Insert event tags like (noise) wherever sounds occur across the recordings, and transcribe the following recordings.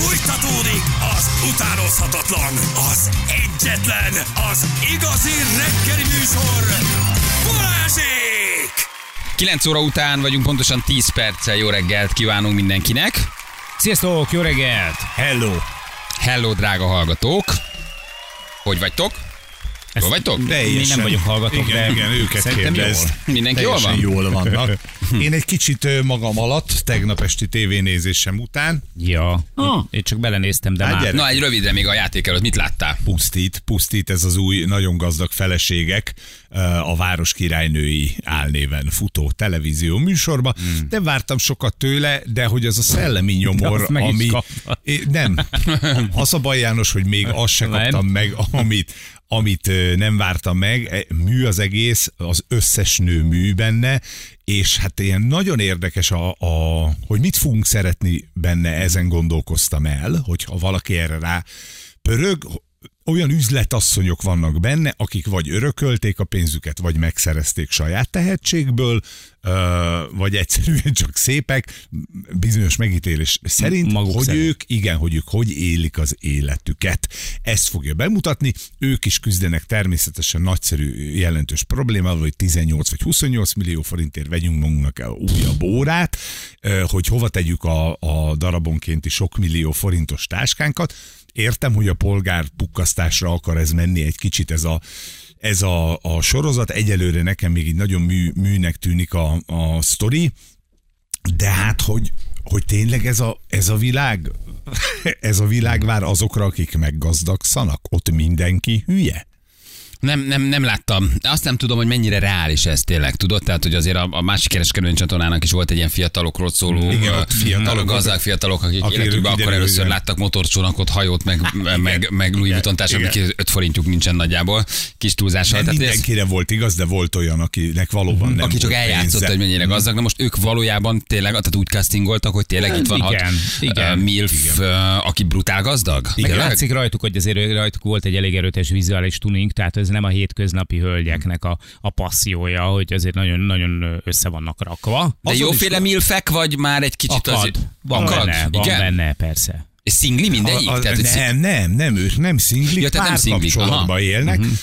Fújtatódik az utánozhatatlan, az egyetlen, az igazi reggeli műsor, Balázsék! 9 óra után vagyunk, pontosan 10 perccel jó reggelt kívánunk mindenkinek. Sziasztok, jó reggelt! Hello! Hello, drága hallgatók! Hogy vagytok? Jól vagytok? Mi nem vagyunk hallgatók, igen, de igen, őket szerintem kérdezd. jól. Mindenki jól Teljesen van? jól vannak. (laughs) Én egy kicsit magam alatt, tegnap esti tévénézésem után Ja, Ah. én csak belenéztem, de Hát már... gyere. Na, egy rövidre még a játék előtt. Mit láttál? pusztít, pusztít ez az új, nagyon gazdag feleségek a Város királynői álnéven futó televízió műsorba. Hmm. Nem vártam sokat tőle, de hogy az a szellemi nyomor, ami... É, Nem. (laughs) Az a baj, János, hogy még azt se kaptam meg, amit, amit nem vártam meg. E, Mű az egész, az összes nő mű benne, és hát ilyen nagyon érdekes, a, a, hogy mit fogunk szeretni benne, ezen gondolkoztam el, hogyha valaki erre rá pörög, olyan üzletasszonyok vannak benne, akik vagy örökölték a pénzüket, vagy megszerezték saját tehetségből, vagy egyszerűen csak szépek, bizonyos megítélés szerint, Maguk hogy szerint. ők, igen, hogy ők hogy élik az életüket. Ezt fogja bemutatni, ők is küzdenek természetesen nagyszerű jelentős problémával, hogy 18 vagy 28 millió forintért vegyünk magunknak újabb órát, hogy hova tegyük a, a darabonkénti sok millió forintos táskánkat. Értem, hogy a polgár pukkasztásra akar ez menni egy kicsit ez a, ez a, a sorozat. Egyelőre nekem még így nagyon mű, műnek tűnik a, a sztori, de hát, hogy, hogy tényleg ez a, ez a világ, (laughs) ez a világ vár azokra, akik meggazdagszanak? Ott mindenki hülye? Nem, nem, nem láttam. Azt nem tudom, hogy mennyire reális ez tényleg, tudod? Tehát, hogy azért a, a másik kereskedelmi csatornának is volt egy ilyen fiatalokról szóló, Igen, ott fiatalok, gazdag fiatalok, akik életükben akkor először igen. láttak motorcsónakot, hajót, meg, meg, meg Louis Vuitton igen. akik 5 forintjuk nincsen nagyjából, kis túlzással. Nem Tehát ez- mindenkire volt igaz, de volt olyan, akinek valóban nem aki csak volt eljátszott, pénze. hogy mennyire gazdag, de most ők valójában tényleg, tehát úgy castingoltak, hogy tényleg itt van Igen, hat igen, ö, milf, ö, aki brutál gazdag. Meg látszik rajtuk, hogy azért rajtuk volt egy elég erőtes vizuális tuning, tehát ez nem a hétköznapi hölgyeknek a, a passzjója, hogy azért nagyon-nagyon össze vannak rakva. De Azon jóféle milfek, vagy már egy kicsit Akad. azért... Van Akad? benne, van Igen? benne, persze. És szingli mindegyik? A, a, Tehát, hogy szing- nem, nem, nem, ők nem szinglik, Ja, nem párkapcsolatban élnek. Uh-huh.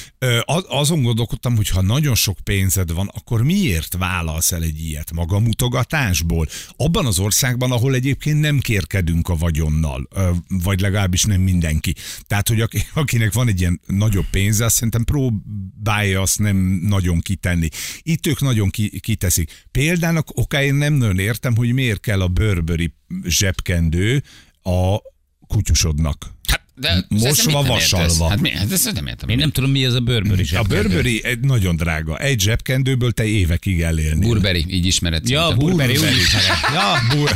Azon gondolkodtam, hogy ha nagyon sok pénzed van, akkor miért vállalsz el egy ilyet magamutogatásból? Abban az országban, ahol egyébként nem kérkedünk a vagyonnal, vagy legalábbis nem mindenki. Tehát, hogy aki- akinek van egy ilyen nagyobb pénze, azt szerintem próbálja azt nem nagyon kitenni. Itt ők nagyon ki, kiteszik. Példának okáért nem nagyon értem, hogy miért kell a bőrböri zsebkendő a kutyusodnak. Hát, de Mosva, vasalva. Hát mi? Hát ezt nem értem. Én nem tudom, mi az a bőrböri A. Burberry egy nagyon drága. Egy zsebkendőből te évekig elélnél. Burberry, így ismered. Ja. Burberry, úgy ismerem. Ja, Bur...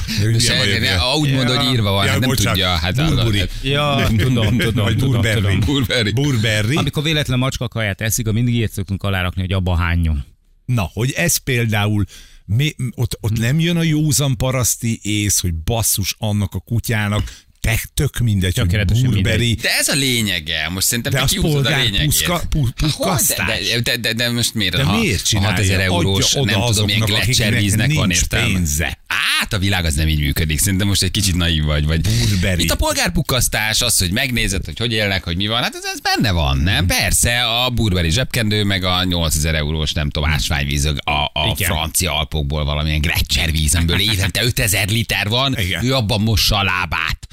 Ja. Úgy mondod, hogy írva van, Ja, hát nem bocsánat. tudja. Hát Burberry. hát- ja, tudom, tudom, Vagy tudom, Burberry. Burberry. Burberry. Amikor véletlen macska kaját eszik, akkor mindig ilyet szoktunk alárakni, hogy abba hányjon. Na, hogy ez például mi, ott, ott nem jön a józan paraszti ész, hogy basszus annak a kutyának, te tök mindegy, hogy Tökéletesen Burberry. De ez a lényege. Most szerintem De te az a lényegét. puszka- pu- Hát hogy? pukkasztás. De, de, de, de, most miért? De ha, miért ha csinálja? 6000 eurós, Adja nem tudom, milyen gletszervíznek van értelme. pénze. Hát a világ az nem így működik. Szerintem most egy kicsit naív vagy. vagy. Burberry. Itt a polgárpukkasztás, az, hogy megnézed, hogy hogy élnek, hogy mi van, hát ez, ez benne van, nem? Persze, a Burberry zsebkendő, meg a 8000 eurós, nem tudom, ásványvíz a, a Igen. francia alpokból valamilyen gletszervíz, amiből évente 5000 liter van, Igen. ő abban mossa a lábát.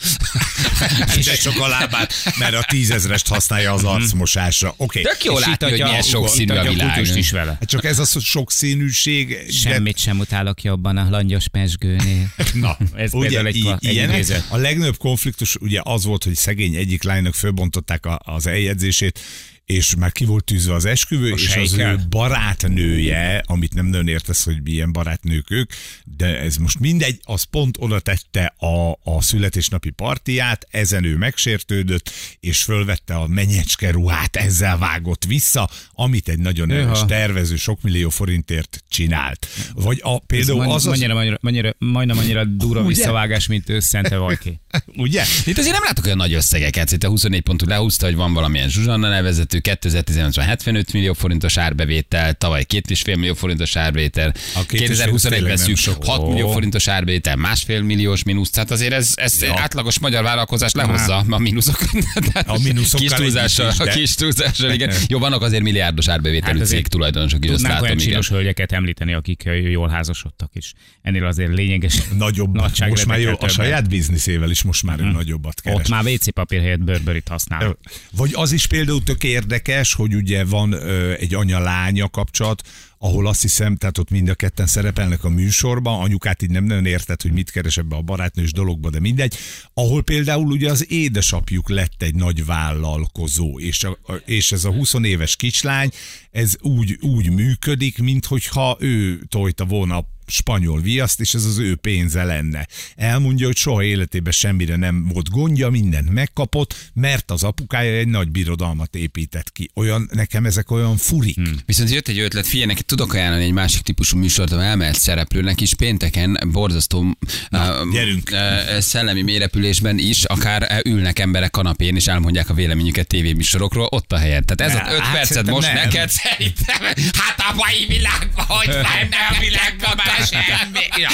De csak a lábát, mert a tízezrest használja az arcmosásra. Oké. Tök jó látni, hogy milyen sokszínű a világ. is vele. Hát csak ez a sokszínűség. de- Semmit sem utálok jobban a langyos pesgőnél. (laughs) Na, Ez ugye, egy, i- egy ilyenek. A legnagyobb konfliktus ugye az volt, hogy szegény egyik lánynak fölbontották a, az eljegyzését, és már ki volt tűzve az esküvő, A és az sejkkel. ő barátnője, amit nem nagyon értesz, hogy milyen barátnők ők, de ez most mindegy, az pont oda tette a, a születésnapi partiját, ezen ő megsértődött, és fölvette a menyecske ruhát, ezzel vágott vissza, amit egy nagyon erős tervező sok millió forintért csinált. Vagy a, Ez például majd- az az... Annyira, annyira, annyira, majdnem annyira durva Ugye? visszavágás, mint ő Szente Vajki. (laughs) Ugye? Itt azért nem látok olyan nagy összegeket. Itt a 24 pontú lehúzta, hogy van valamilyen Zsuzsanna nevezetű 12, 2018-ban 75 millió forintos árbevétel, tavaly 2,5 millió forintos árbevétel, A 2,5 tényleg 2021-ben nem szűk sok. 6 Ó. millió forintos árbevétel, másfél milliós mínusz, tehát azért ez, ez Ja. átlagos magyar vállalkozás lehozza a mínuszokat. (laughs) A mínuszokkal kis túlzással, is, de- kis túlzással, igen. (laughs) Jó, vannak azért milliárdos árbevételű Hát cég tulajdonosok is, azt látom, olyan csinos hölgyeket említeni, akik jól házasodtak is. Ennél azért lényeges. (laughs) Nagyobb, most már jó, a saját bizniszével is most már ő nagyobbat keres. Ott már WC papír helyett bőrbörit használ. Vagy az is például tök érdekes, hogy ugye van ö, egy anya-lánya kapcsolat, ahol azt hiszem, tehát ott mind a ketten szerepelnek a műsorban, anyukát így nem nagyon érted, hogy mit keres ebbe a barátnős dologba, de mindegy, ahol például ugye az édesapjuk lett egy nagy vállalkozó, és, a, és ez a 20 éves kislány, ez úgy, úgy működik, minthogyha ő tojta volna a spanyol viaszt, és ez az ő pénze lenne. Elmondja, hogy soha életében semmire nem volt gondja, mindent megkapott, mert az apukája egy nagy birodalmat épített ki. Olyan, nekem ezek olyan furik. Hmm. Viszont jött egy ötlet, figyelj, neked tudok ajánlani egy másik típusú műsort, ahol elmehet szereplőnek is pénteken, borzasztó Na, uh, gyerünk. uh, szellemi mérepülésben is, akár uh, ülnek emberek kanapén, és elmondják a véleményüket tévéműsorokról, ott a helyen. Tehát ez az öt hát percet most nem. neked szerintem, hát a mai világban, hogy (laughs) lenne a világban már semmi. Ja.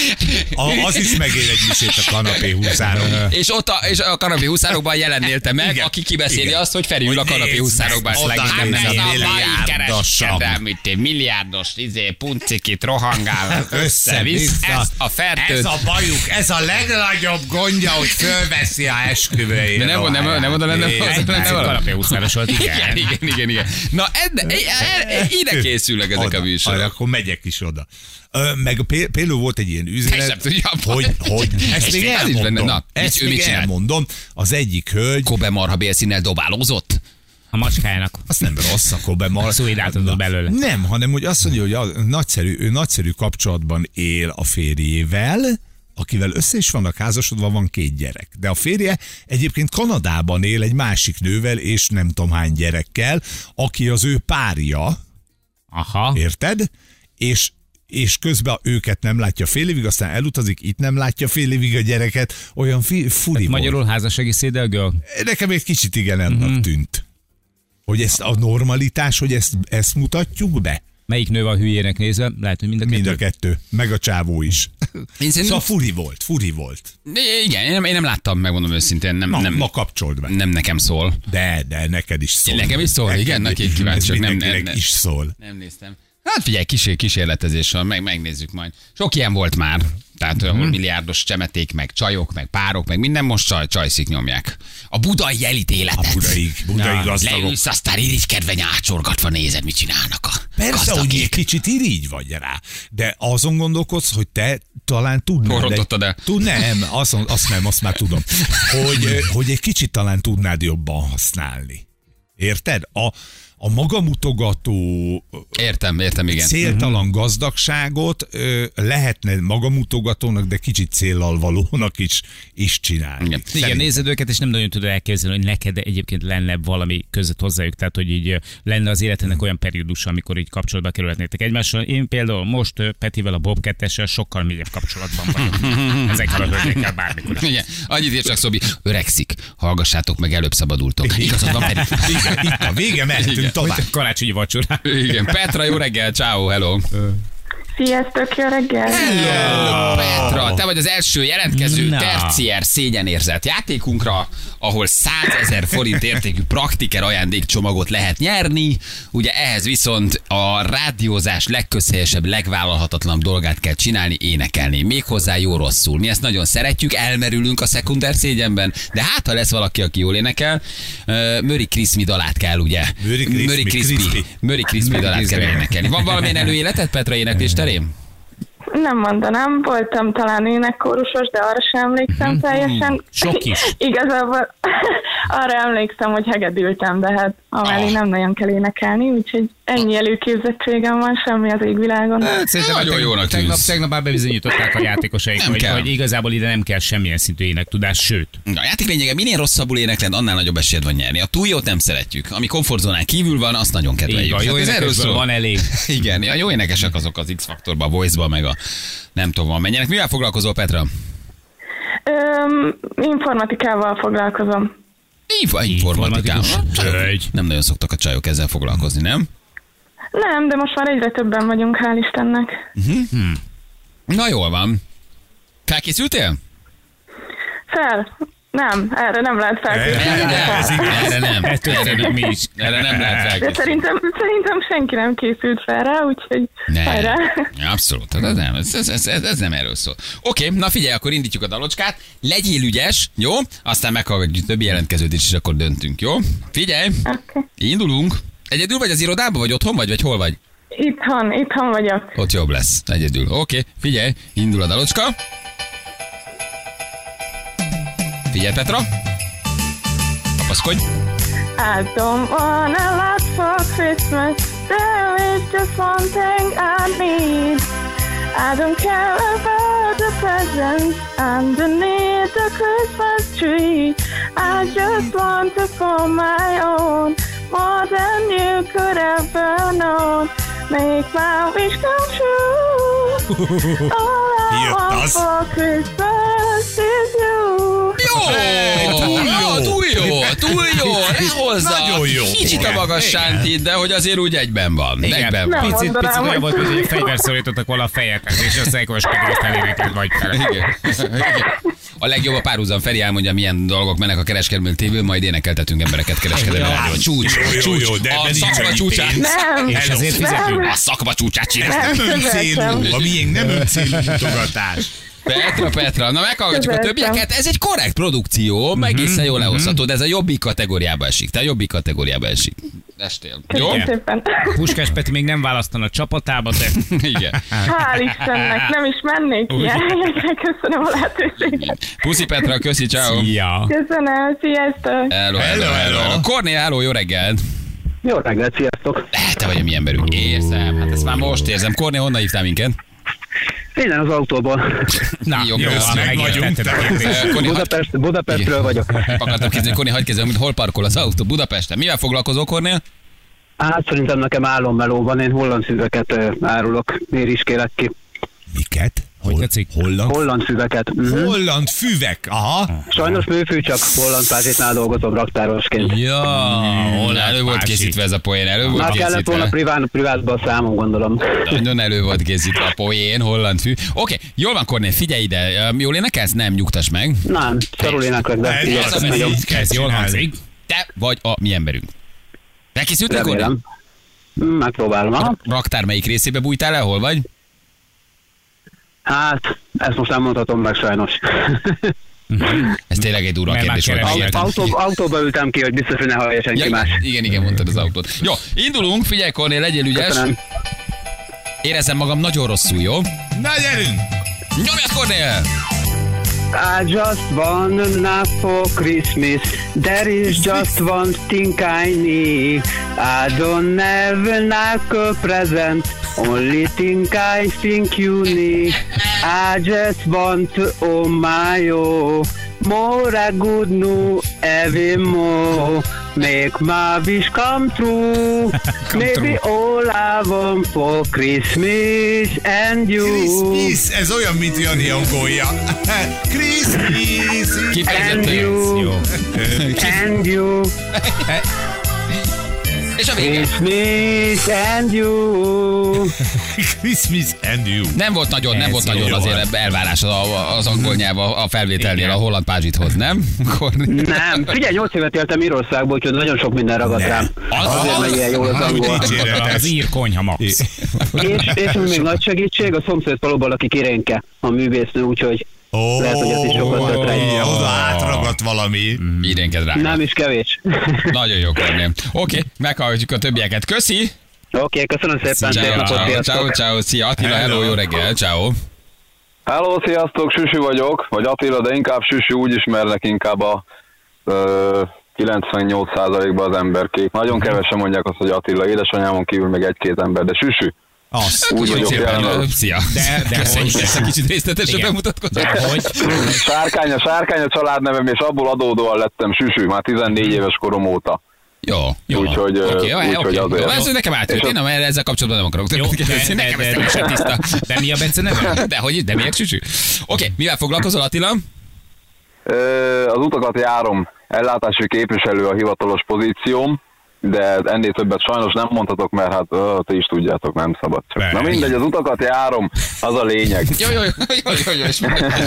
A, az is megér egy misét a kanapé húszáron. (laughs) És ott a, és a kanapé huszárokban jelennél te meg, Igen. aki kibeszéli Igen. azt, hogy Feri ül a kanapé meg, oda ez a mai kereskedelmi, milliárdos izé, puncikit rohangál össze-visz. Össze-vissza. Ezt a fertőt. Ez a bajuk, ez a legnagyobb gondja, hogy fölveszi a esküvőjére. De nem, nem, nem, nem oda lenne, Nézd nem, meg. nem, nem, Kalapjahúszáros volt, igen, igen. igen, igen, igen. Na, enne, e- e- ide készülnek ezek Oda, a műsorok. Akkor megyek is oda. Ö, meg pé- például volt egy ilyen üzenet, sem tudja, hogy, hogy ezt még elmondom. benne. Na, ezt még elmondom. Az egyik hölgy, Kobe marha bélszínnel dobálózott? A macskájának. az nem rossz a Kobe Mar. Szuidáltatod belőle. Nem, hanem hogy azt mondja, hogy a, nagyszerű, ő nagyszerű kapcsolatban él a férjével, akivel össze is vannak házasodva, van két gyerek. De a férje egyébként Kanadában él egy másik nővel, és nem tudom hány gyerekkel, aki az ő párja, Aha. érted? És és közben őket nem látja fél évig, aztán elutazik, itt nem látja fél évig a gyereket, olyan fi, furi volt. Magyarul házassági szédelgő? Nekem egy kicsit igen annak Mhm. tűnt. Hogy ezt a normalitás, hogy ezt, ezt mutatjuk be? Melyik nő van hülyének nézve? Lehet, hogy mind a kettő. Mind a kettő. Meg a csávó is. Én szerintem- Szóval furi volt, furi volt. Igen, én nem, én nem láttam, megmondom őszintén, nem, Ma, nem, ma kapcsold be. nem nekem szól. De, de neked is szól. Nekem is szól, igen, neki kíváncsi nem- nem- nem. is szól. Nem néztem. Hát figyelj, kísér, kísérletezés van, meg, megnézzük majd. Sok ilyen volt már. Tehát uh-huh. ahol milliárdos csemeték, meg csajok, meg párok, meg minden most csaj, csajszik nyomják. A budai elit életet. A budai, budai Na, gazdagok. Leülsz, aztán irigykedve nyácsorgatva nézed, mit csinálnak a Persze, hogy gazdagék. egy kicsit irigy vagy rá, de azon gondolkodsz, hogy te talán tudnád. Forrotottad el? Tud, nem, azt, azt nem, azt már tudom. Hogy, (laughs) hogy egy kicsit talán tudnád jobban használni. Érted? A, a magamutogató, Értem, értem, igen. céltalan gazdagságot ö, lehetne magamutogatónak, de kicsit céllal valónak is, is csinálni. Igen. Igen, nézed őket, és nem nagyon tudod elképzelni, hogy neked egyébként lenne valami között hozzájuk, tehát hogy így lenne az életednek olyan periódus, amikor így kapcsolatba kerülhetnétek egymással. Én például most Petivel, a Bob 2 sokkal mélyebb kapcsolatban vagyok. (laughs) Ezekkel a hölgyekkel bármikor. Igen, annyit ír csak Szobi, öregszik, hallgassátok meg, előbb szabadultok. Igazad van, Feri. Igen, itt a vége, mehetünk Igen. Tovább. Karácsonyi vacsorá. Igen, Petra, jó reggel, ciao, hello. Sziasztok, jó reggel! Petra, te vagy az első jelentkező Na. tercier szégyenérzet játékunkra, ahol 100 ezer forint értékű praktiker ajándékcsomagot lehet nyerni. Ugye ehhez viszont a rádiózás legközhelyesebb, legvállalhatatlanabb dolgát kell csinálni, énekelni. Méghozzá jó rosszul. Mi ezt nagyon szeretjük, elmerülünk a szekunder szégyenben, de hát ha lesz valaki, aki jól énekel, Möri Kriszmi dalát kell, ugye? Möri Kriszmi dalát kell énekelni. Van valamilyen előéletet Petra éneklés terén? Nem mondanám, voltam talán énekkórusos, de arra sem emlékszem teljesen. Sok is. (laughs) Igazából (laughs) arra emlékszem, hogy hegedültem, de hát amellé Ah. nem nagyon kell énekelni, úgyhogy ennyi előképzettségem van, semmi az égvilágon. Hát, Szerintem Nagyon tegnap- jónak tegnap, tegnap már bebizonyították a játékosaik, Nem hogy, kell. hogy igazából ide nem kell semmilyen szintű énektudás, sőt. A játék lényege, minél rosszabbul énekled, annál nagyobb esélyed van nyerni. A túl jót nem szeretjük. Ami komfortzónán kívül van, azt nagyon kedveljük. van, jó Hát ez erről énekesből szól. van elég. (laughs) Igen, a jó énekesek azok az X-faktorban, a Voice-ba, meg a nem tudom, van menjenek. Mivel foglalkozol, Petra? Öm, informatikával foglalkozom. Info, informatikám. Informatikus. Hölgy. Nem nagyon szoktak a csajok ezzel foglalkozni, nem? Nem, de most már egyre többen vagyunk, hál' Istennek. Na jól van. Felkészültél? Fel? Nem, erre nem lehet felkészülni. Erre nem. Erre nem. Erre nem. mi is. Erre nem lehet De felkészülni. szerintem, szerintem senki nem készült fel rá, úgyhogy Nem, hajrá. abszolút, ez nem, ez, ez, ez, ez nem erről szól. Oké, na figyelj, akkor indítjuk a dalocskát, legyél ügyes, jó? Aztán meghallgatjuk többi jelentkezőt is, és akkor döntünk, jó? Figyelj, Okay. indulunk. Egyedül vagy az irodában, vagy otthon vagy, vagy hol vagy? Itthon, itthon vagyok. Ott jobb lesz, egyedül. Oké, figyelj, indul a dalocska. Figyelj, Petra. Kapaszkodj. I don't want a lot for Christmas. There is just one thing I need. I don't care about the presents underneath the Christmas tree. I just want to call my own more than you could ever know. Make my wish come true. All I Jött want az. for Christmas is you. Jó! túl jó. Túl jó, túl jó, lehozza. Nagyon jó. Kicsit a Igen. magas sántit, de hogy azért úgy egyben van. Egyben van. Nem Picit, mondanám, picit olyan volt, hogy egy fegyver szorítottak volna a fejedhez, és aztán most pedig ezt elénekled vagy fel. Igen. Igen. A legjobb a párhuzam Feri elmondja, milyen dolgok mennek a kereskedelmi tévül, majd énekeltetünk embereket kereskedelmi rádió. Csúcs, Jó, jó, csúcs, jó, de a szakma csúcsát. Nem. És ezért fizetünk. A szakma csúcsát csináljuk. Nem öncélú, a miénk nem öncélú mutogatás. Petra, Petra, na meghallgatjuk a többieket. Ez egy korrekt produkció, egészen jól lehozható, de ez a jobbik kategóriába esik. Te a jobbik kategóriába esik. Estél. Jó? Köszönöm szépen. Puskás Peti még nem választana a csapatába, de (laughs) Igen. Hál' Istennek, nem is mennék ilyen helyekre, köszönöm a lehetőséget. Puszi Petra, köszi, ciao. Szia. Köszönöm, sziasztok! Hello, hello, hello. hello. Kornél, hello, jó reggelt. Jó reggelt, sziasztok! Te vagy a mi emberünk. Érzem, hát ezt már most érzem. Kornél, honnan hívtál minket? Innen az autóból. (laughs) Na, Jó, jó. Eh, Kornél, hagyd- Budapest, Budapestről vagyok. (laughs) akartam kérdezni, Kornél, hagyd kezdjem, hogy hol parkol az autó Budapesten. Mivel foglalkozol, Kornél? Hát szerintem nekem álommeló van, én holland szüveket ö, árulok. Miért is kérek ki? Miket? Hogy tetszik? Holland? Holland szüveket. Mhm. Holland füvek, aha. Sajnos műfű, csak holland pázsitnál dolgozom raktárosként. Ja, hol elő volt másik. készítve ez a poén, elő volt Már kellett volna készítve. privát, privátba a számom, gondolom. Nagyon elő volt készítve a poén, holland fű. Oké, jól van, Kornél, figyelj ide. Jól énekelsz? Nem, nyugtass meg. Nem, szarul éneklek, de Ez az, Ez jól hangzik. Te vagy a mi emberünk. Elkészültél, Kornél? Mm, Megpróbálom. Aha. Raktár melyik részébe bújtál el, hol vagy? Hát, ezt most nem mondhatom meg sajnos. (laughs) Ez tényleg egy durva Mert kérdés volt. Autó, autóba ültem ki, hogy biztos, hogy ne hallja senki Ja, más. igen, igen, mondtad az autót. Jó, indulunk, figyelj Kornél, legyél ügyes. Köszönöm. Érezzem magam nagyon rosszul, jó? Na gyerünk! Nyomjad Kornél! I just want enough for Christmas. There is just one thing I need. I don't have enough a present. Only thing I think you need. I just want to oh my oh. More a good new every more. Make my wish (laughs) come true. Maybe all I want for Christmas and you. Christmas, ez olyan, mint Jani angolja. (laughs) Christmas. And you. (laughs) And you. És a vége. Christmas and you. (laughs) Christmas and you. Nem volt nagyon, nem Ez volt nagyon Jó. azért elvárás a- az angol nyelv a felvételnél, a holland pázsithoz, nem? (laughs) Nem, figyelj, 8 évet éltem Írországból, úgyhogy nagyon sok minden ragadt rám. Az- Azért az- megy ilyen jól az angol. Az (laughs) ír konyha max. És, és még nagy segítség, a szomszéd faluban aki kirénke, a művésznő, úgyhogy Ó, Lehet, hogy ez is sokat tett rá. igen, oda átragadt valami. Idénked rá. nem is kevés. (laughs) Nagyon jó, Kornél. Oké, meghallgatjuk a többieket. Köszi! Oké, köszönöm szépen, szép Ciao, ciao, ciao. Szia Attila, hello, Hello. jó reggel, ciao. Hello, sziasztok, Süsi vagyok, vagy Attila, de inkább Süsi úgy ismernek inkább a ö, 98%-ban az emberkék. Nagyon kevesen mondják azt, hogy Attila, édesanyámon kívül még egy-két ember, de Süsi. Az. Úgy vagyok szépen. Szia. De- de Köszönjük hogy- ezt a kicsit bemutatkozást. De hogy? Sárkány a Sárkány a családnevem, és abból adódóan lettem Süsi, már 14 éves korom óta. Jó, jó. Úgyhogy, Oké, jó, úgyhogy oké, azért. jó. Ez nekem átjött. És Én nem, ezzel kapcsolatban nem akarok. Jó, de, (laughs) kérdezni. de, Nekem ez de, tiszta. de mi a Bence neve? De hogy, de miért süsű? Oké, mivel foglalkozol Attila? Az utakat járom ellátási képviselő a hivatalos pozícióm, de ennél többet sajnos nem mondhatok, mert hát ö, ti is tudjátok, nem szabad csak. Na mindegy, az utakat járom, az a lényeg. Jó, jó, jó, jó, jó, jó, és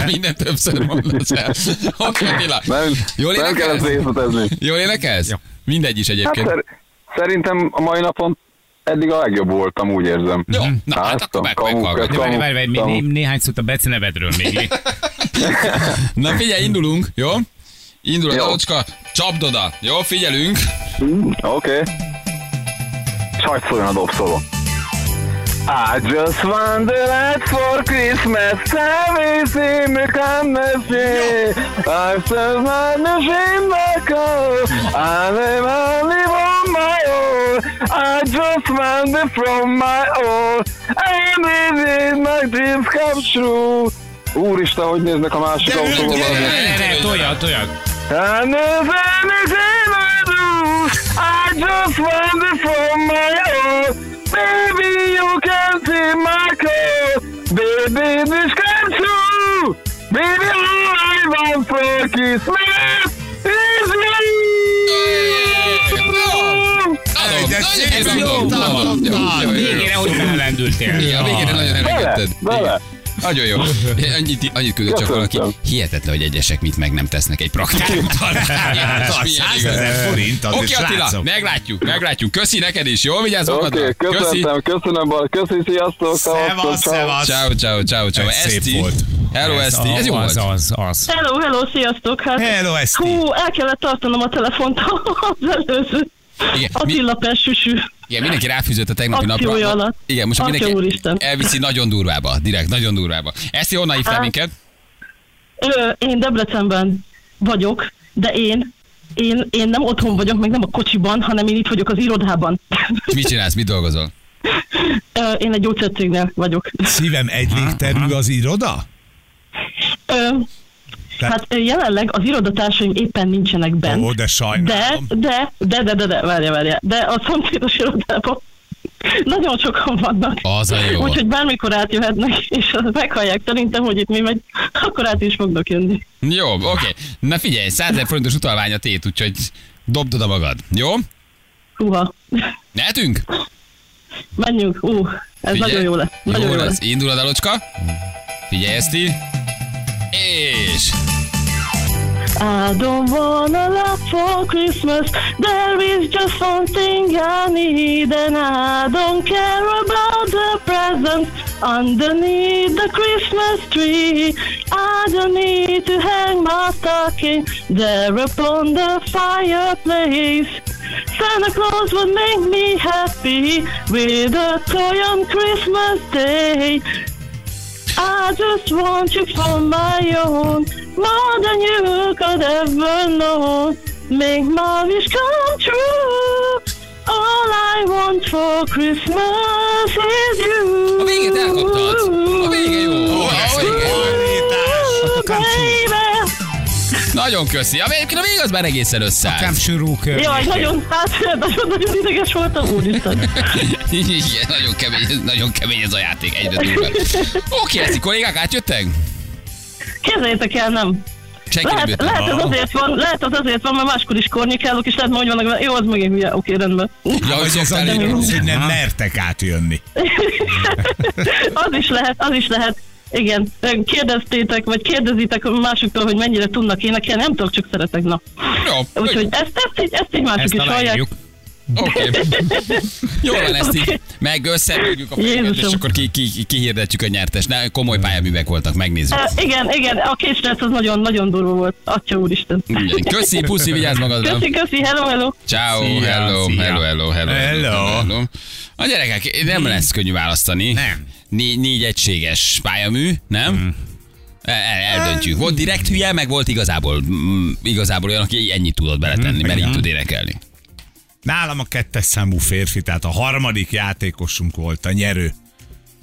minden, többször mondasz el. Oké, Attila. Nem, Jól nem kell ezt részletezni. Jól énekelsz? Mindegy is Hát egyébként. szer- szerintem a mai napon eddig a legjobb voltam, úgy érzem. Jó, na hát akkor meg, kamu, meghallgatjuk. De várj, várj, néhány szót a Bece nevedről még. Na figyelj, indulunk, jó? Indul a dalocska, csapd oda. Jó, figyelünk. Oké. Okay. Szóljon a dobszóló. I just wondered for Christmas everything become a day. I still want to dream back home. I live, I live on my own. I just wander from my own. I believe my dreams come true. Úristen, hogy néznek a másik autóban? Ne, ne, toljad, toljad. And if anything I do, I just wander from my own. Baby, you can see my code. Baby, this come true. Baby, all I want for Christmas is you. Adom. de szép ez jó, adom. na, Adom. Jó, Na, jó, jó, jó. végére hogy belendültél. Igen, a végére nagyon Bele, eregedted. bele. Igen. Nagyon jó. (laughs) Annyit, annyit küldött csak valaki. Hihetetlen, hogy egyesek mit meg nem tesznek egy 100 (laughs) ezer forint, Oké Attila, srácok. meglátjuk, meglátjuk. Köszi neked is, jó? Vigyázz magadra. okay, Köszi. köszönöm, köszönöm, Bal- köszi, sziasztok, Szevasz, ciao. szevasz. Ciao, ciao, ciao, ciao. Ez szép volt. Hello, Eszti. Ez jó az, volt. az, az. Hello, hello, sziasztok! Hát, Hello, Eszti. hú, el kellett tartanom a telefont (laughs) az előző. Igen, mi- Attila Persüsű. Igen, mindenki ráfűzött a tegnapi napra. alatt. Igen, most Atya mindenki úristen. elviszi nagyon durvába, direkt, nagyon durvába. Eszti, honnan hívtál Hát- minket? Ö, én Debrecenben vagyok, de én, én, én nem otthon vagyok, meg nem a kocsiban, hanem én itt vagyok az irodában. Mit csinálsz, mit dolgozol? Én egy gyógyszercégnél vagyok. Szívem egy légterű az iroda? Ö, De- hát jelenleg az irodatársaim éppen nincsenek bent. Ó, de De, sajnálom. de, de, de, de, de, várja, várja. De a szomszédos irodában (laughs) nagyon sokan vannak. Az a jó. Úgyhogy bármikor átjöhetnek, és meghallják szerintem, hogy itt mi megy, (laughs) akkor át is fognak jönni. Jó, oké. Na figyelj, 100 ezer forintos utalvány a tét, úgyhogy dobd oda magad. Jó? Húha. Mehetünk? Menjünk, ú, ez Figyelj. nagyon jó lesz. Nagyon Jó jó lesz. lesz. Indul a dalocska. Figyelj, Eszti. És... I don't want a lot for Christmas. There is just one thing I need, and I don't care about the presents underneath the Christmas tree. I don't need to hang my stocking there upon the fireplace. Santa Claus would make me happy with a toy on Christmas Day. I just want you for my own, more than you could ever know. Make my wish come true. All I want for Christmas is you. A végét elkaptad. A vége jó. A vége jó. Ooh, baby. Nagyon köszi. A végén a vég az már egészen összeállt. Kámsúrúk. Jaj, nagyon, hát, nagyon-nagyon ideges voltam, úristen. (laughs) Igen, nagyon kemény, nagyon kemény ez a játék, egyre durvább. Oké, Eszti, kollégák, átjöttek? Képzeljétek el, nem. Senki nem Lehet, jött lehet, ez azért van, lehet, az azért van, mert máskor is kornikálok, és lehet, hogy vannak, jó, az megint hülye, oké, rendben. Ja, hogy ez hogy nem mertek átjönni. (laughs) az is lehet, az is lehet. Igen, kérdeztétek, vagy kérdezitek másoktól, hogy mennyire tudnak énekelni, nem tudok, csak szeretek, na. Jó, Úgyhogy ezt, ezt, így, ezt így mások Ezt is hallják. Oké. Jó van, ezt így Oké. meg összeírjuk a fejeket, és akkor ki, ki, ki, kihirdetjük a nyertes. Ne, komoly pályaművek voltak, megnézzük. Uh, igen, igen, a két srác az nagyon, nagyon durva volt. Atya úristen. Igen. Köszi, puszi, vigyázz magadra. Köszi, köszi, hello, hello. Ciao, hello, hello, hello, hello, Hello. hello. A gyerekek, nem lesz könnyű választani. Nem. Négy, négy egységes pályamű, nem? El, el, eldöntjük. Volt direkt hülye, meg volt igazából, mm, igazából olyan, aki ennyit tudott beletenni, mert így tud énekelni. Nálam a kettes számú férfi, tehát a harmadik játékosunk volt a nyerő.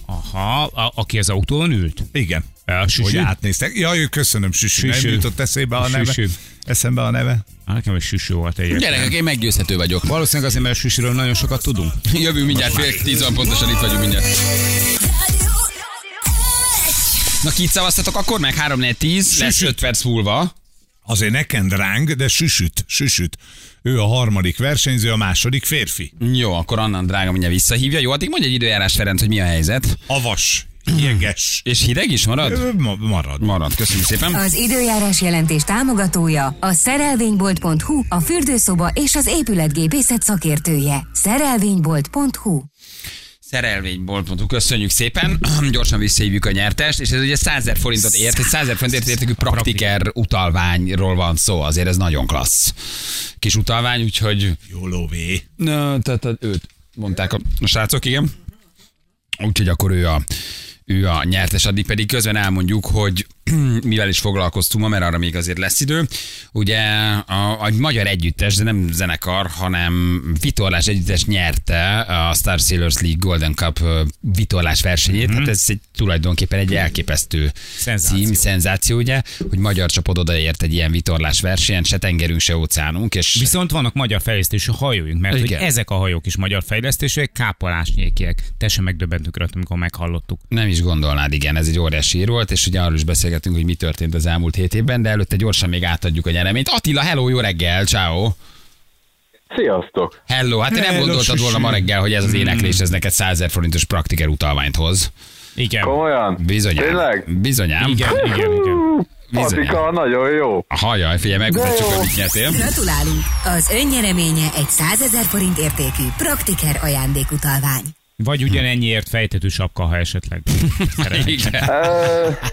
Aha, a, aki az autón ült? Igen. A Hogy süsű? átnéztek. Jaj, köszönöm, Süsű. Nem Süsű. jutott eszébe a neve. Süsű. Eszembe a neve. Ah, Nekem egy süsű volt egyébként. Gyerekek, én meggyőzhető vagyok. Valószínűleg azért, mert a süsűről nagyon sokat tudunk. Jövünk mindjárt, fél tíz van pontosan itt vagyunk mindjárt. Na, kit szavaztatok akkor meg? 3 4 10 lesz 5 perc múlva. Azért nekem ráng, de süsüt, süsüt. Ő a harmadik versenyző, a második férfi. Jó, akkor Annan drága mindjárt visszahívja. Jó, addig mondj egy időjárás, Ferenc, hogy mi a helyzet. Avas, jeges. (clears throat) És hideg is marad? Ma- Marad. Marad, köszönjük szépen. Az időjárás jelentés támogatója a szerelvénybolt.hu, a fürdőszoba és az épületgépészet szakértője. Szerelvénybolt.hu Szerelvénybolt.hu, köszönjük szépen. (clears throat) Gyorsan visszahívjuk a nyertest, és ez ugye 100 000 forintot ért, egy 100 000 forintot értékű praktiker utalványról van szó, azért ez nagyon klassz. Kis utalvány, úgyhogy Jó lóvé. Na, tehát őt mondták a, a srácok, igen. Úgyhogy akkor ő a, ő a nyertes, addig pedig közben elmondjuk, hogy (clears throat) mivel is foglalkoztunk ma, mert arra még azért lesz idő. Ugye a, a magyar együttes, de nem zenekar, hanem vitorlás együttes nyerte a Star Sailors League Golden Cup vitorlás versenyét. Mm-hmm. Hát ez egy, tulajdonképpen egy elképesztő Szenzáció. cím, szenzáció, ugye, hogy magyar csapat odaért egy ilyen vitorlás versenyen, se tengerünk, se óceánunk, és Viszont vannak magyar fejlesztésű hajóink, mert hogy ezek a hajók is magyar fejlesztésűek, kápolásnyékiek. Te sem megdöbbentünk rajta, amikor meghallottuk. Nem is gondolnád, igen, ez egy óriási ír volt, és ugye arról is beszélgetünk, hogy mi történt az elmúlt hét évben, de előtte gyorsan még átadjuk a nyereményt. Attila, hello, jó reggel, ciao. Sziasztok! Hello, hát te nem Hello, gondoltad volna ma reggel, hogy ez az éneklés, ez neked 100 000 forintos praktiker utalványt hoz. Igen. Komolyan? Bizonyám. Tényleg? Bizonyám. Igen, igen, igen. Patika, nagyon jó. Hajaj, figyelj, megmutatjuk, hogy mit nyertél. Gratulálunk! Az önnyereménye egy 100 ezer forint értékű praktiker ajándékutalvány. Vagy ugyanennyiért fejtető sapka, ha esetleg. (laughs)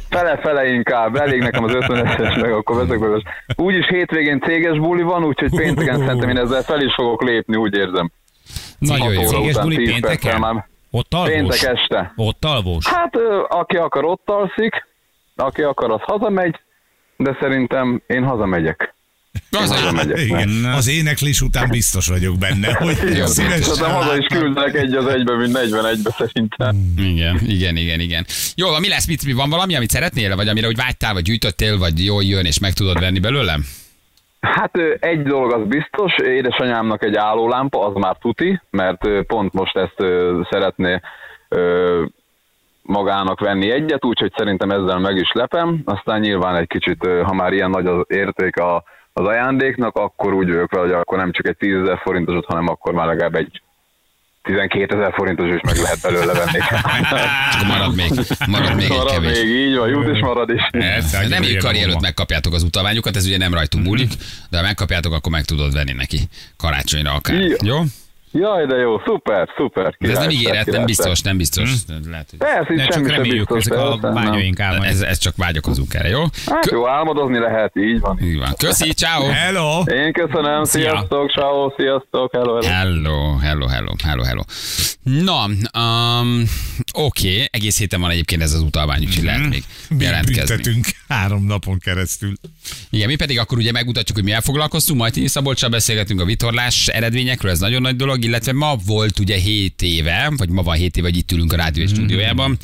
Fele-fele inkább, elég nekem az 50-es, meg akkor veszek belőle. Úgyis hétvégén céges buli van, úgyhogy pénteken szerintem én ezzel fel is fogok lépni, úgy érzem. Nagyon jó. Céges buli 10 perccel pénteken? Ott alvós? Péntek este. Ott alvós? Hát, aki akar, ott alszik, aki akar, az hazamegy, de szerintem én hazamegyek. Az. Igen. Az éneklés után biztos vagyok benne, (laughs) hogy Jó, szívesen Szerintem haza is látnám. küldenek egy az egybe, mint 41-be szerintem. Igen, igen, igen, igen. Jó, van, mi lesz, mit, mi van valami, amit szeretnél, vagy amire úgy vágytál, vagy gyűjtöttél, vagy jól jön, és meg tudod venni belőlem? Hát egy dolog az biztos, édesanyámnak egy állólámpa, az már tuti, mert pont most ezt szeretné magának venni egyet, úgyhogy szerintem ezzel meg is lepem. Aztán nyilván egy kicsit, ha már ilyen nagy az érték a, az ajándéknak, akkor úgy vagyok vele, hogy akkor nem csak egy 10 ezer forintosot, hanem akkor már legalább egy 12 ezer forintos is meg lehet belőle venni. Akkor marad még, marad még egy marad kevés. még, így van, jut és marad is. Ez nem nagyon így jó kari előtt megkapjátok az utalványokat, ez ugye nem rajtunk múlik, de ha megkapjátok, akkor meg tudod venni neki karácsonyra akár. Jó. Jó? Jaj, de jó, szuper, szuper. De ez nem király, ígéret, nem király. biztos, nem biztos. Lehet, hogy Persze, De csak reméljük, biztos, ezek a vágyaink álmai. ez, ez csak vágyakozunk erre, jó? Hát jó, álmodozni lehet, így van. Így van. Köszi, ciao. Hello! Én köszönöm, Szia. sziasztok, ciao, sziasztok, hello, hello. Hello, hello, hello, hello, hello. Na, um, oké, okay. egész héten van egyébként ez az utalvány, úgyhogy lehet még Mi jelentkezni. büntetünk három napon keresztül. Igen, mi pedig akkor ugye megmutatjuk, hogy mivel foglalkoztunk, majd Tini Szabolcsal beszélgetünk a vitorlás eredményekről, ez nagyon nagy dolog, illetve ma volt ugye 7 éve, vagy ma van 7 éve, hogy itt ülünk a rádió Mhm. stúdiójában.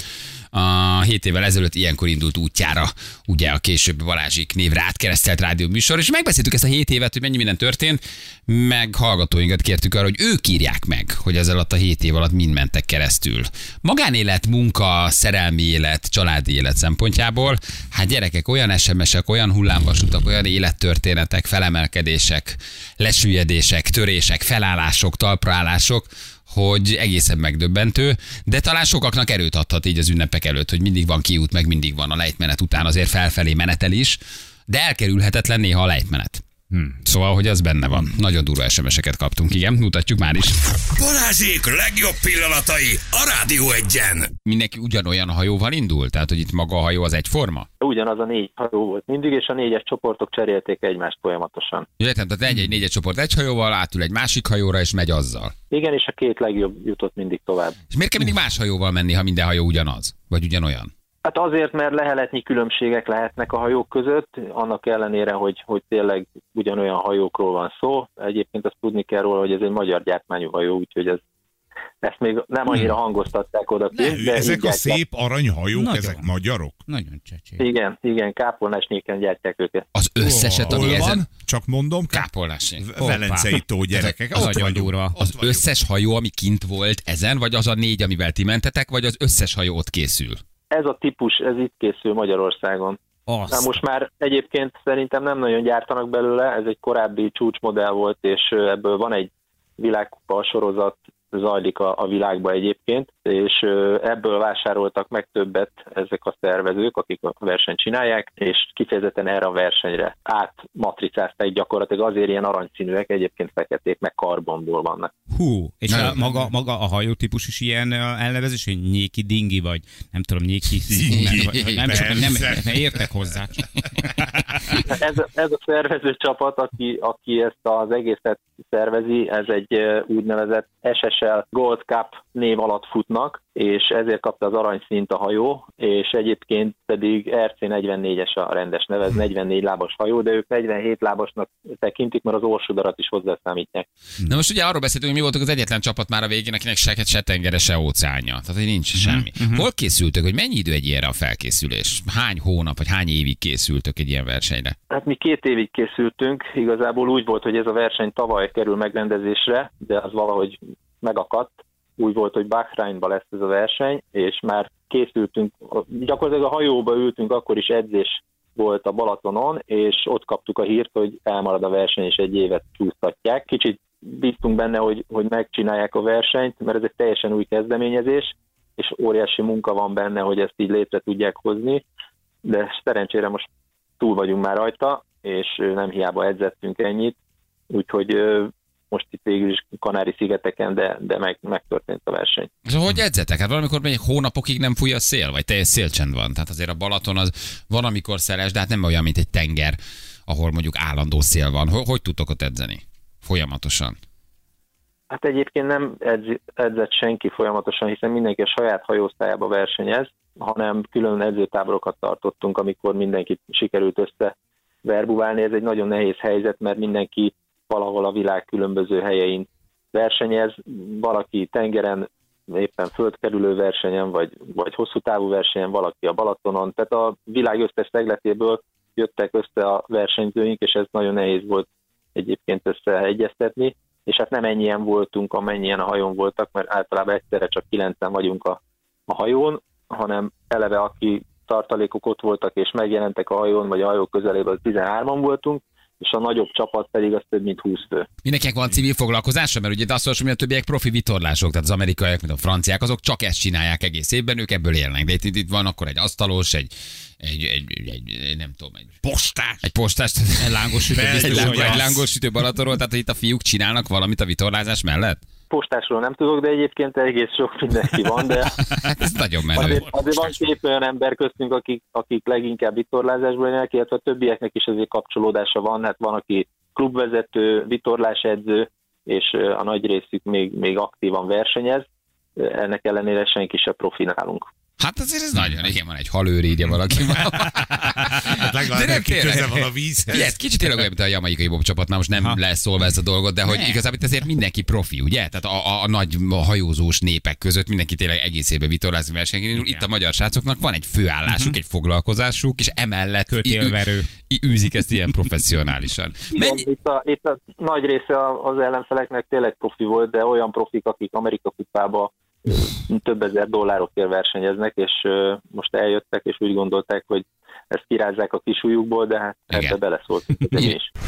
A 7 évvel ezelőtt ilyenkor indult útjára ugye a később Balázsik névre átkeresztelt rádió műsor, és megbeszéltük ezt a 7 évet, hogy mennyi minden történt, meg hallgatóinkat kértük arra, hogy ők írják meg, hogy ez alatt a 7 év alatt mind mentek keresztül. Magánélet, munka, szerelmi élet, családi élet szempontjából, hát gyerekek, olyan SMS-ek, olyan hullámvasutak, olyan élettörténetek, felemelkedések, lesüllyedések, törések, felállások, talpraállások, hogy egészen megdöbbentő, de talán sokaknak erőt adhat így az ünnepek előtt, hogy mindig van kiút, meg mindig van a lejtmenet után azért felfelé menetel is, de elkerülhetetlen néha a lejtmenet. Hmm. Szóval, hogy az benne van. Nagyon durva SMS-eket kaptunk, igen, mutatjuk már is. Balázsék legjobb pillanatai a Rádió egyen. Mindenki ugyanolyan hajóval indul? Tehát, hogy itt maga a hajó az egyforma? Ugyanaz a négy hajó volt mindig, és a négyes csoportok cserélték egymást folyamatosan. Értem, tehát egy, egy négyes csoport egy hajóval, átül egy másik hajóra, és megy azzal. Igen, és a két legjobb jutott mindig tovább. És miért kell mindig más hajóval menni, ha minden hajó ugyanaz? Vagy ugyanolyan? Hát azért, mert leheletnyi különbségek lehetnek a hajók között, annak ellenére, hogy, hogy tényleg ugyanolyan hajókról van szó. Egyébként azt tudni kell róla, hogy ez egy magyar gyártmányú hajó, úgyhogy ez, ezt még nem annyira hangoztatták oda. Ne, ezek a szép aranyhajók, Nagyon. ezek magyarok? Nagyon csecsé. Igen, igen, kápolnásnyéken gyártják őket. Az összeset, ami Hol ezen... van? Csak mondom, Kápolnásnyék. Velencei tó gyerekek. Az nagyon durva. Az vagyunk. összes hajó, ami kint volt ezen, vagy az a négy, amivel ti mentetek, vagy az összes hajó ott készül? Ez a típus, ez itt készül Magyarországon. Azt. Na most már egyébként szerintem nem nagyon gyártanak belőle, ez egy korábbi csúcsmodell volt, és ebből van egy világkupa sorozat, zajlik a, a világba egyébként, és ebből vásároltak meg többet ezek a szervezők, akik a versenyt csinálják, és kifejezetten erre a versenyre átmatricázták gyakorlatilag, azért ilyen aranyszínűek, egyébként feketék, meg karbonból vannak. Hú, és a, maga, maga a hajótípus is ilyen elnevezés, hogy nyéki dingi, vagy? Nem tudom, nyéki... Dingi, nem, vagy- nem, csak, nem, nem értek hozzá. Ez, ez a szervező csapat, aki, aki ezt az egészet szervezi, ez egy úgynevezett SSL Gold Cup név alatt futnak, és ezért kapta az aranyszínt a hajó, és egyébként pedig RC44-es a rendes neve, ez 44 lábas hajó, de ők 47 lábasnak tekintik, mert az orsudarat is hozzászámítják. Na most ugye arról beszéltünk, hogy mi voltunk az egyetlen csapat már a végén, akinek se, se tengere, se óceánja. Tehát, hogy nincs semmi. Hol készültök, hogy mennyi idő egy ilyenre a felkészülés? Hány hónap, vagy hány évig készültök egy ilyen versenyre? Hát mi két évig készültünk, igazából úgy volt, hogy ez a verseny tavaly kerül megrendezésre, de az valahogy megakadt. Úgy volt, hogy Bahreinba lesz ez a verseny, és már készültünk, gyakorlatilag a hajóba ültünk, akkor is edzés volt a Balatonon, és ott kaptuk a hírt, hogy elmarad a verseny, és egy évet csúsztatják. Kicsit bíztunk benne, hogy, hogy megcsinálják a versenyt, mert ez egy teljesen új kezdeményezés, és óriási munka van benne, hogy ezt így létre tudják hozni, de szerencsére most túl vagyunk már rajta, és nem hiába edzettünk ennyit, úgyhogy most itt végül is Kanári-szigeteken, de, de meg, megtörtént a verseny. És hogy edzetek? Hát valamikor még hónapokig nem fúj a szél, vagy teljes szélcsend van. Tehát azért a Balaton az van, amikor szeles, de hát nem olyan, mint egy tenger, ahol mondjuk állandó szél van. Hogy, hogy tudtok ott edzeni? Folyamatosan. Hát egyébként nem edz, edzett senki folyamatosan, hiszen mindenki a saját hajósztályába versenyez, hanem külön edzőtáborokat tartottunk, amikor mindenkit sikerült össze verbuválni. Ez egy nagyon nehéz helyzet, mert mindenki valahol a világ különböző helyein versenyez, valaki tengeren, éppen földkerülő versenyen, vagy, vagy hosszú távú versenyen, valaki a Balatonon. Tehát a világ összes szegletéből jöttek össze a versenyzőink, és ez nagyon nehéz volt egyébként összeegyeztetni, és hát nem ennyien voltunk, amennyien a hajón voltak, mert általában egyszerre csak kilencen vagyunk a, a hajón, hanem eleve aki tartalékok ott voltak és megjelentek a hajón, vagy a hajó közelében, az 13-an voltunk, és a nagyobb csapat pedig az több mint 20 fő. Mindenkinek van civil foglalkozása, mert ugye azt olvasom, hogy a többiek profi vitorlások, tehát az amerikaiak, mint a franciák, azok csak ezt csinálják egész évben, ők ebből élnek. De itt, itt, itt van akkor egy asztalos, egy, egy, egy, egy, egy nem tudom, egy Postás. egy postás, Egy lángos, hogy (laughs) egy az. lángosütő Balatonról, tehát itt a fiúk csinálnak valamit a vitorlázás mellett? Postásról nem tudok, de egyébként egész sok mindenki van, de (laughs) Hát ez nagyon menő. azért, azért van két olyan ember köztünk, akik, akik leginkább vitorlázásból élnek, illetve a többieknek is azért kapcsolódása van, hát van, aki klubvezető, vitorlásedző, és ö, a nagy részük még, még aktívan versenyez, ennek ellenére senki se profi nálunk. Hát azért ez nagyon, igen, van egy halőrégye valaki. (laughs) Hát De nem tényleg. van a vízhez. Ugye, ez kicsit tényleg olyan, mint a jamaikai bob csapatnál, most nem Aha. lesz szólva ez a dolgot, de hogy Ne. igazából itt azért mindenki profi, ugye? Tehát a, a, a nagy hajózós népek között mindenki tényleg egész évben vitorlázni versenyen. Itt a magyar srácoknak van egy főállásuk, egy foglalkozásuk, és emellett Kötélverő. űzik ezt ilyen professzionálisan. Mennyi, itt, a, itt a nagy része az ellenfeleknek tényleg profi volt, de olyan profik, akik Amerika kupába több ezer dollárokért versenyeznek, és most eljöttek, és úgy gondolták, hogy ezt kirázzák a kisújukból, de hát ebbe beleszóltunk is. (laughs)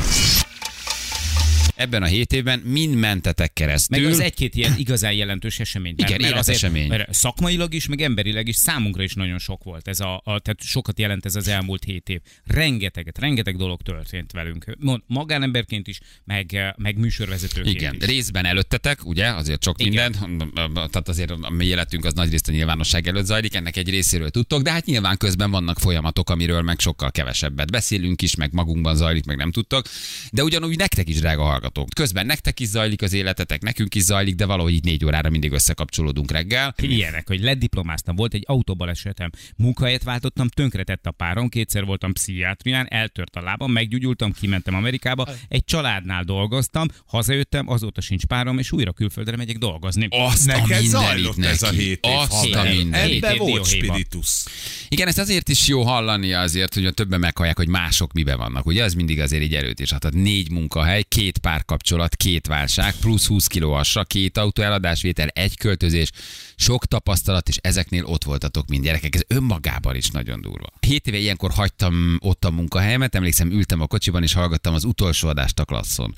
ebben a hét évben mind mentetek keresztül. Meg az egy-két ilyen igazán jelentős esemény. Igen, életesemény. Mert szakmailag is, meg emberileg is számunkra is nagyon sok volt. Ez a, a, tehát sokat jelent ez az elmúlt hét év. Rengeteget, rengeteg dolog történt velünk. Magánemberként is, meg, meg műsorvezetőként Igen, is. részben előttetek, ugye, azért sok Igen. minden, tehát azért a mi életünk az nagy részt a nyilvánosság előtt zajlik, ennek egy részéről tudtok, de hát nyilván közben vannak folyamatok, amiről meg sokkal kevesebbet beszélünk is, meg magunkban zajlik, meg nem tudtok, de ugyanúgy nektek is, drága hallgatók. Közben nektek is zajlik az életetek, nekünk is zajlik, de valahogy így négy órára mindig összekapcsolódunk reggel. Ilyenek, hogy lediplomáztam, volt egy autóbalesetem, munkahelyet váltottam, tönkretett a párom, kétszer voltam pszichiátrián, eltört a lábam, meggyógyultam, kimentem Amerikába, egy családnál dolgoztam, hazajöttem, azóta sincs párom, és újra külföldre megyek dolgozni. Azt Neked zajlott neki. ez a hét év, Azt a mindenit. Ebbe volt spiritus. Igen, ezt azért is jó hallani azért, hogy a többen meghallják, hogy mások miben vannak. Ugye ez mindig azért egy erőt is. Hát négy munkahely, két pár párkapcsolat, két válság, plusz 20 kiló asra, két autó eladásvétel, egy költözés, sok tapasztalat, és ezeknél ott voltatok mind gyerekek. Ez önmagában is nagyon durva. Hét éve ilyenkor hagytam ott a munkahelyemet, emlékszem, ültem a kocsiban, és hallgattam az utolsó adást a klasszon.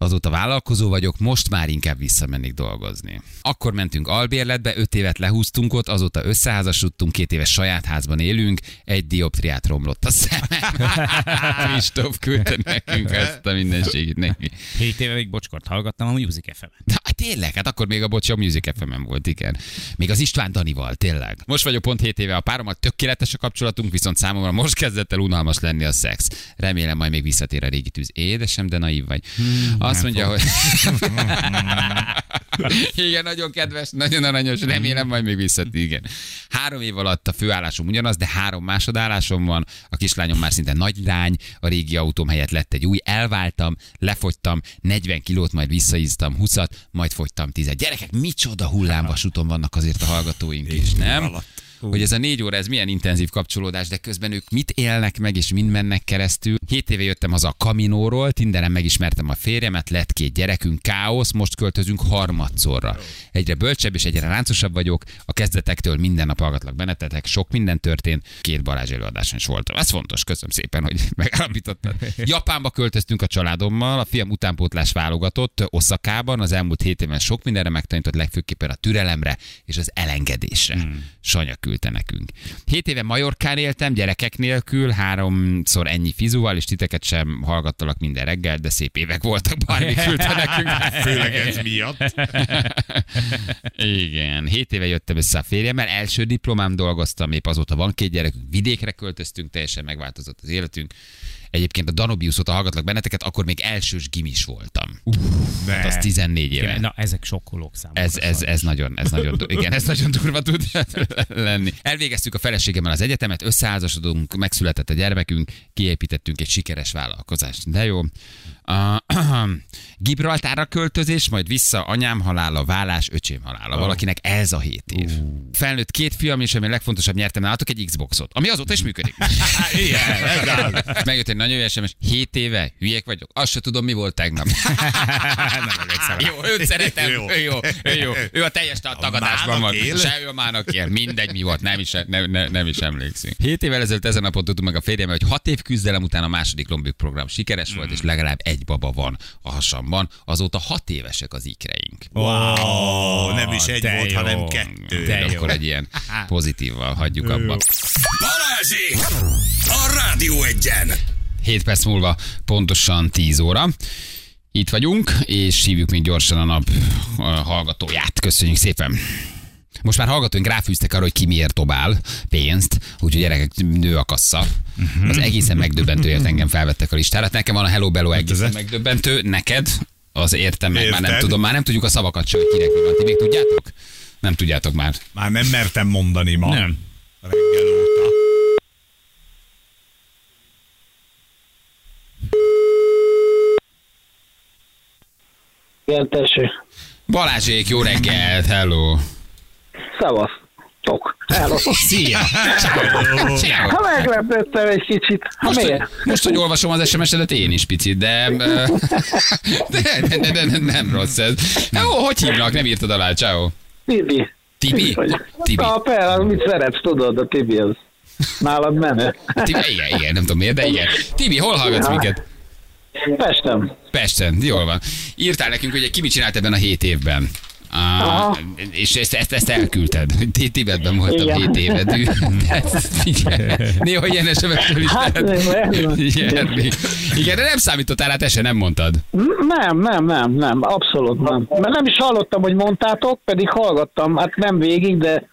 Azóta vállalkozó vagyok, most már inkább visszamennék dolgozni. Akkor mentünk albérletbe, öt évet lehúztunk ott, azóta összeházasodtunk, két éves saját házban élünk, egy dioptriát romlott a szemem. (laughs) Kristóf küldte nekünk ezt a mindenségét neki. Hét éve még bocskort hallgattam a Music fm Na, hát tényleg, hát akkor még a bocsi a Music fm volt, igen. Még az István Danival, tényleg. Most vagyok pont 7 éve a párommal, tökéletes a kapcsolatunk, viszont számomra most kezdett el unalmas lenni a szex. Remélem majd még visszatér a régi tűz. Édesem, de naív vagy. Hmm, Azt mondja, hogy... (laughs) igen, nagyon kedves, nagyon aranyos, remélem majd még visszatér, igen. Három év alatt a főállásom ugyanaz, de három másodállásom van. A kislányom már szinte nagy lány, a régi autóm helyett lett egy új, elváltam, lefogytam, 40 kilót, majd visszaíztam 20 majd fogytam 10 Gyerekek, micsoda hullámvasúton vannak azért a hallgatóink is, nem? Hogy ez a négy óra, ez milyen intenzív kapcsolódás, de közben ők mit élnek meg, és mind mennek keresztül. Hét éve jöttem haza a Kaminóról, Tinderen megismertem a férjemet, lett két gyerekünk, káosz, most költözünk harmadszorra. Egyre bölcsebb és egyre ráncosabb vagyok, a kezdetektől minden nap hallgatlak bennetetek, sok minden történt, két Balázs előadáson is voltam. Ez fontos, köszönöm szépen, hogy (laughs) megállapítottad. Japánba költöztünk a családommal, a fiam utánpótlás válogatott Oszakában, az elmúlt hét évben sok mindenre megtanított, legfőképpen a türelemre és az elengedésre. Hmm. Sanya küldte nekünk. Hét éve Majorkán éltem, gyerekek nélkül, háromszor ennyi fizuval, és titeket sem hallgattalak minden reggel, de szép évek voltak, bármi (laughs) küldte nekünk. Főleg ez miatt. Igen, hét éve jöttem össze a férjemmel, első diplomám dolgoztam, épp azóta van két gyerekünk, vidékre költöztünk, teljesen megváltozott az életünk. Egyébként a Danubiusot, ha hallgatlak benneteket, akkor még elsős gimis voltam. Hát az 14 éve. Igen, na, ezek sokkolók számomra. Ez, ez, ez, nagyon, ez nagyon, igen, ez nagyon durva tud (laughs) lenni. Elvégeztük a feleségemmel az egyetemet, összeházasodunk, megszületett a gyermekünk, kiépítettünk egy sikeres vállalkozást. De jó. Uh, (clears throat) Gibraltárra költözés, majd vissza anyám halála, vállás, öcsém halála. Valakinek ez a hét év. Felnőtt két fiam, és ami a legfontosabb, nyertem nálatok egy Xboxot, ami azóta is működik. (laughs) Igen, ez az. (laughs) Megjött egy nagyon jó SMS, 7 éve, hülyék vagyok, azt se tudom, mi volt tegnap. (laughs) Nem. Jó, őt szeretem, Jó. ő jó, ő jó. Ő a teljes tagadásban van. él? Se ő a mának él. Mindegy, mi volt, nem is, nem, nem, nem is emlékszünk. Hét évvel ezelőtt ezen napon tudtuk meg a férjem, hogy hat év küzdelem után a második lombük program sikeres volt, és legalább egy baba van a hasamban. Azóta hat évesek az ikreink. Wow, nem is egy volt, jó. hanem kettő. De jó. Akkor egy ilyen pozitívval hagyjuk abba. Balázsi! A Rádió Egyen! 7 perc múlva pontosan 10 óra. Itt vagyunk, és hívjuk még gyorsan a nap a hallgatóját. Köszönjük szépen! Most már hallgatóink ráfűztek arra, hogy ki miért dobál pénzt, úgyhogy gyerekek, nő a kassa. Az egészen megdöbbentő, ért engem felvettek a listára. Hát Nekem van a Hello Bello egészen megdöbbentő, neked az értem meg, már nem tudom, már nem tudjuk a szavakat se, hogy kinek mi van. Ti még tudjátok? Nem tudjátok már. Már nem mertem mondani ma. Nem. Reggel óta. Igen, tessék. Balázsék, jó reggelt, hello. Szevasztok. Hello. (laughs) Szia! Ha meglepődtem egy kicsit. Ha Most, hogy, miért? most, hogy olvasom az SMS-edet, én is picit, de, (laughs) de, de, de, de, de nem rossz ez. Jó, hogy hívnak? Nem írtad alá, ciao. Tibi. Tibi? Tibi. Na, persze, mit szeretsz, tudod, a Tibi az. Nálad menő. Tibi, igen, igen, nem tudom miért, de igen. Tibi, hol hallgatsz Ja. minket? Pestem. Pesten, jól van. Írtál nekünk, hogy ki mit csinált ebben a hét évben. Ah, és ezt, ezt, ezt elküldted. Ti- Tibetben voltam Igen. hét évedű. (laughs) De figyelj, Néha ilyen SMS-ről is Hát, lehet nyerni. Igen, de nem számítottál, hát se nem mondtad. Nem, nem, nem, nem, abszolút nem. Mert nem is hallottam, hogy mondtátok, pedig hallgattam, hát nem végig, de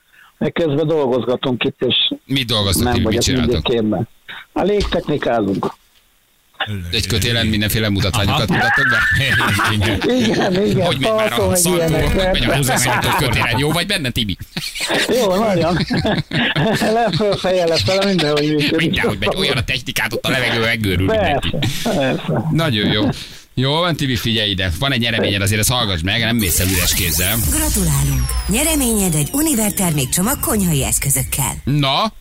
közben dolgozgatunk itt, és Mit dolgoztok, nem mit csináltok? A légtechnikázunk. Egy kötélen mindenféle mutatványokat mutattok be? Igen. (laughs) Igen, igen, Hogy megy már a ilyenek hogy megy a húzászartó kötélen? Jó vagy benne, Tibi? Jó, nagyon. (laughs) Lefölfeje lefele, mindenhogy működik. Mindenhogy megy. Olyan a technikát ott a levegő meggőrül mindenki. Persze, persze. Nagyon jó. Jó van, Tibi, figyelj ide. Van egy nyereményed, azért ezt hallgass meg, nem mész el üres kézzel. Gratulálunk! Nyereményed egy Univer termékcsomag konyhai eszközökkel. Na,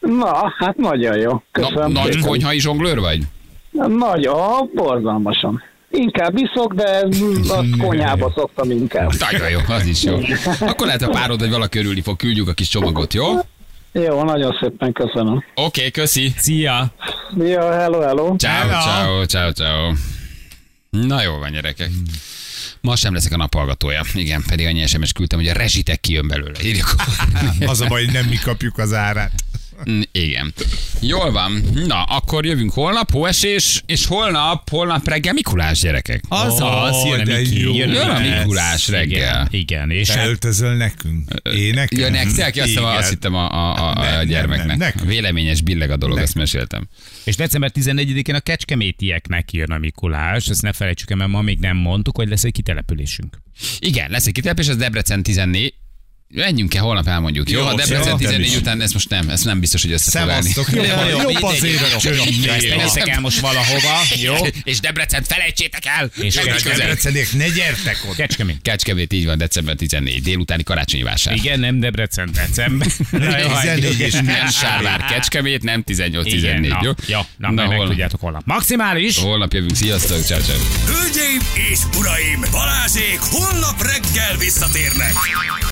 Na, hát nagyon jó. na Köszönöm. nagy szépen. konyhai zsonglőr vagy? Nagy, ó, borzalmasan. Inkább iszok, de a konyhába szoktam inkább. Nagyon jó, az is jó. Akkor lehet a párod, hogy valaki örülni fog, küldjük a kis csomagot, jó? Oké, Jó, nagyon szépen köszönöm. okay, köszi. Szia! Jó, hello, hello. Ciao, ciao, ciao, ciao. Na jó van, gyerekek. Ma sem leszek a naphallgatója. Igen, pedig annyi SMS küldtem, hogy a rezsitek kijön belőle. Írjuk. (laughs) Az a baj, hogy nem mi kapjuk az árát. Igen. Jól van. Na, akkor jövünk holnap, hóesés, és holnap, holnap reggel Mikulás gyerekek. Az az, jön a Miki, jó. jön a Jön. Mikulás reggel. Igen, igen. és Te hát nekünk? Énekel? Ja, nektek, azt, hittem, Igen. azt hittem a, a, a, Nem, a nem, gyermeknek. nem, nekünk. Véleményes billeg a dolog, ezt meséltem. És december 14-én a kecskemétieknek jön a Mikulás, ezt ne felejtsük el, mert ma még nem mondtuk, hogy lesz egy kitelepülésünk. Igen, lesz egy kitelepés, az Debrecen 14. Menjünk el, holnap elmondjuk. Jó, Jó, a Debrecen jó, 14 is. után ezt most nem, ezt nem biztos, hogy össze fog állni. Szevasztok, jó, Jó, jó, jobb csöndni. Ezt el most valahova, jó? És Debrecen felejtsétek el! És. Debreceniek, ne gyertek oda. Kecskemét. Kecskemét, így van, december 14, délutáni karácsonyi vásár. Igen, nem Debrecen, december. Na, jó, 14 és Nem Sárvár, Kecskemét, nem 18-14, Igen, na, jó? jó, na, na, hol- megtudjátok holnap. Maximális! Holnap jövünk, sziasztok, ciao, ciao. Hölgyeim és uraim, Balázsék holnap reggel visszatérnek.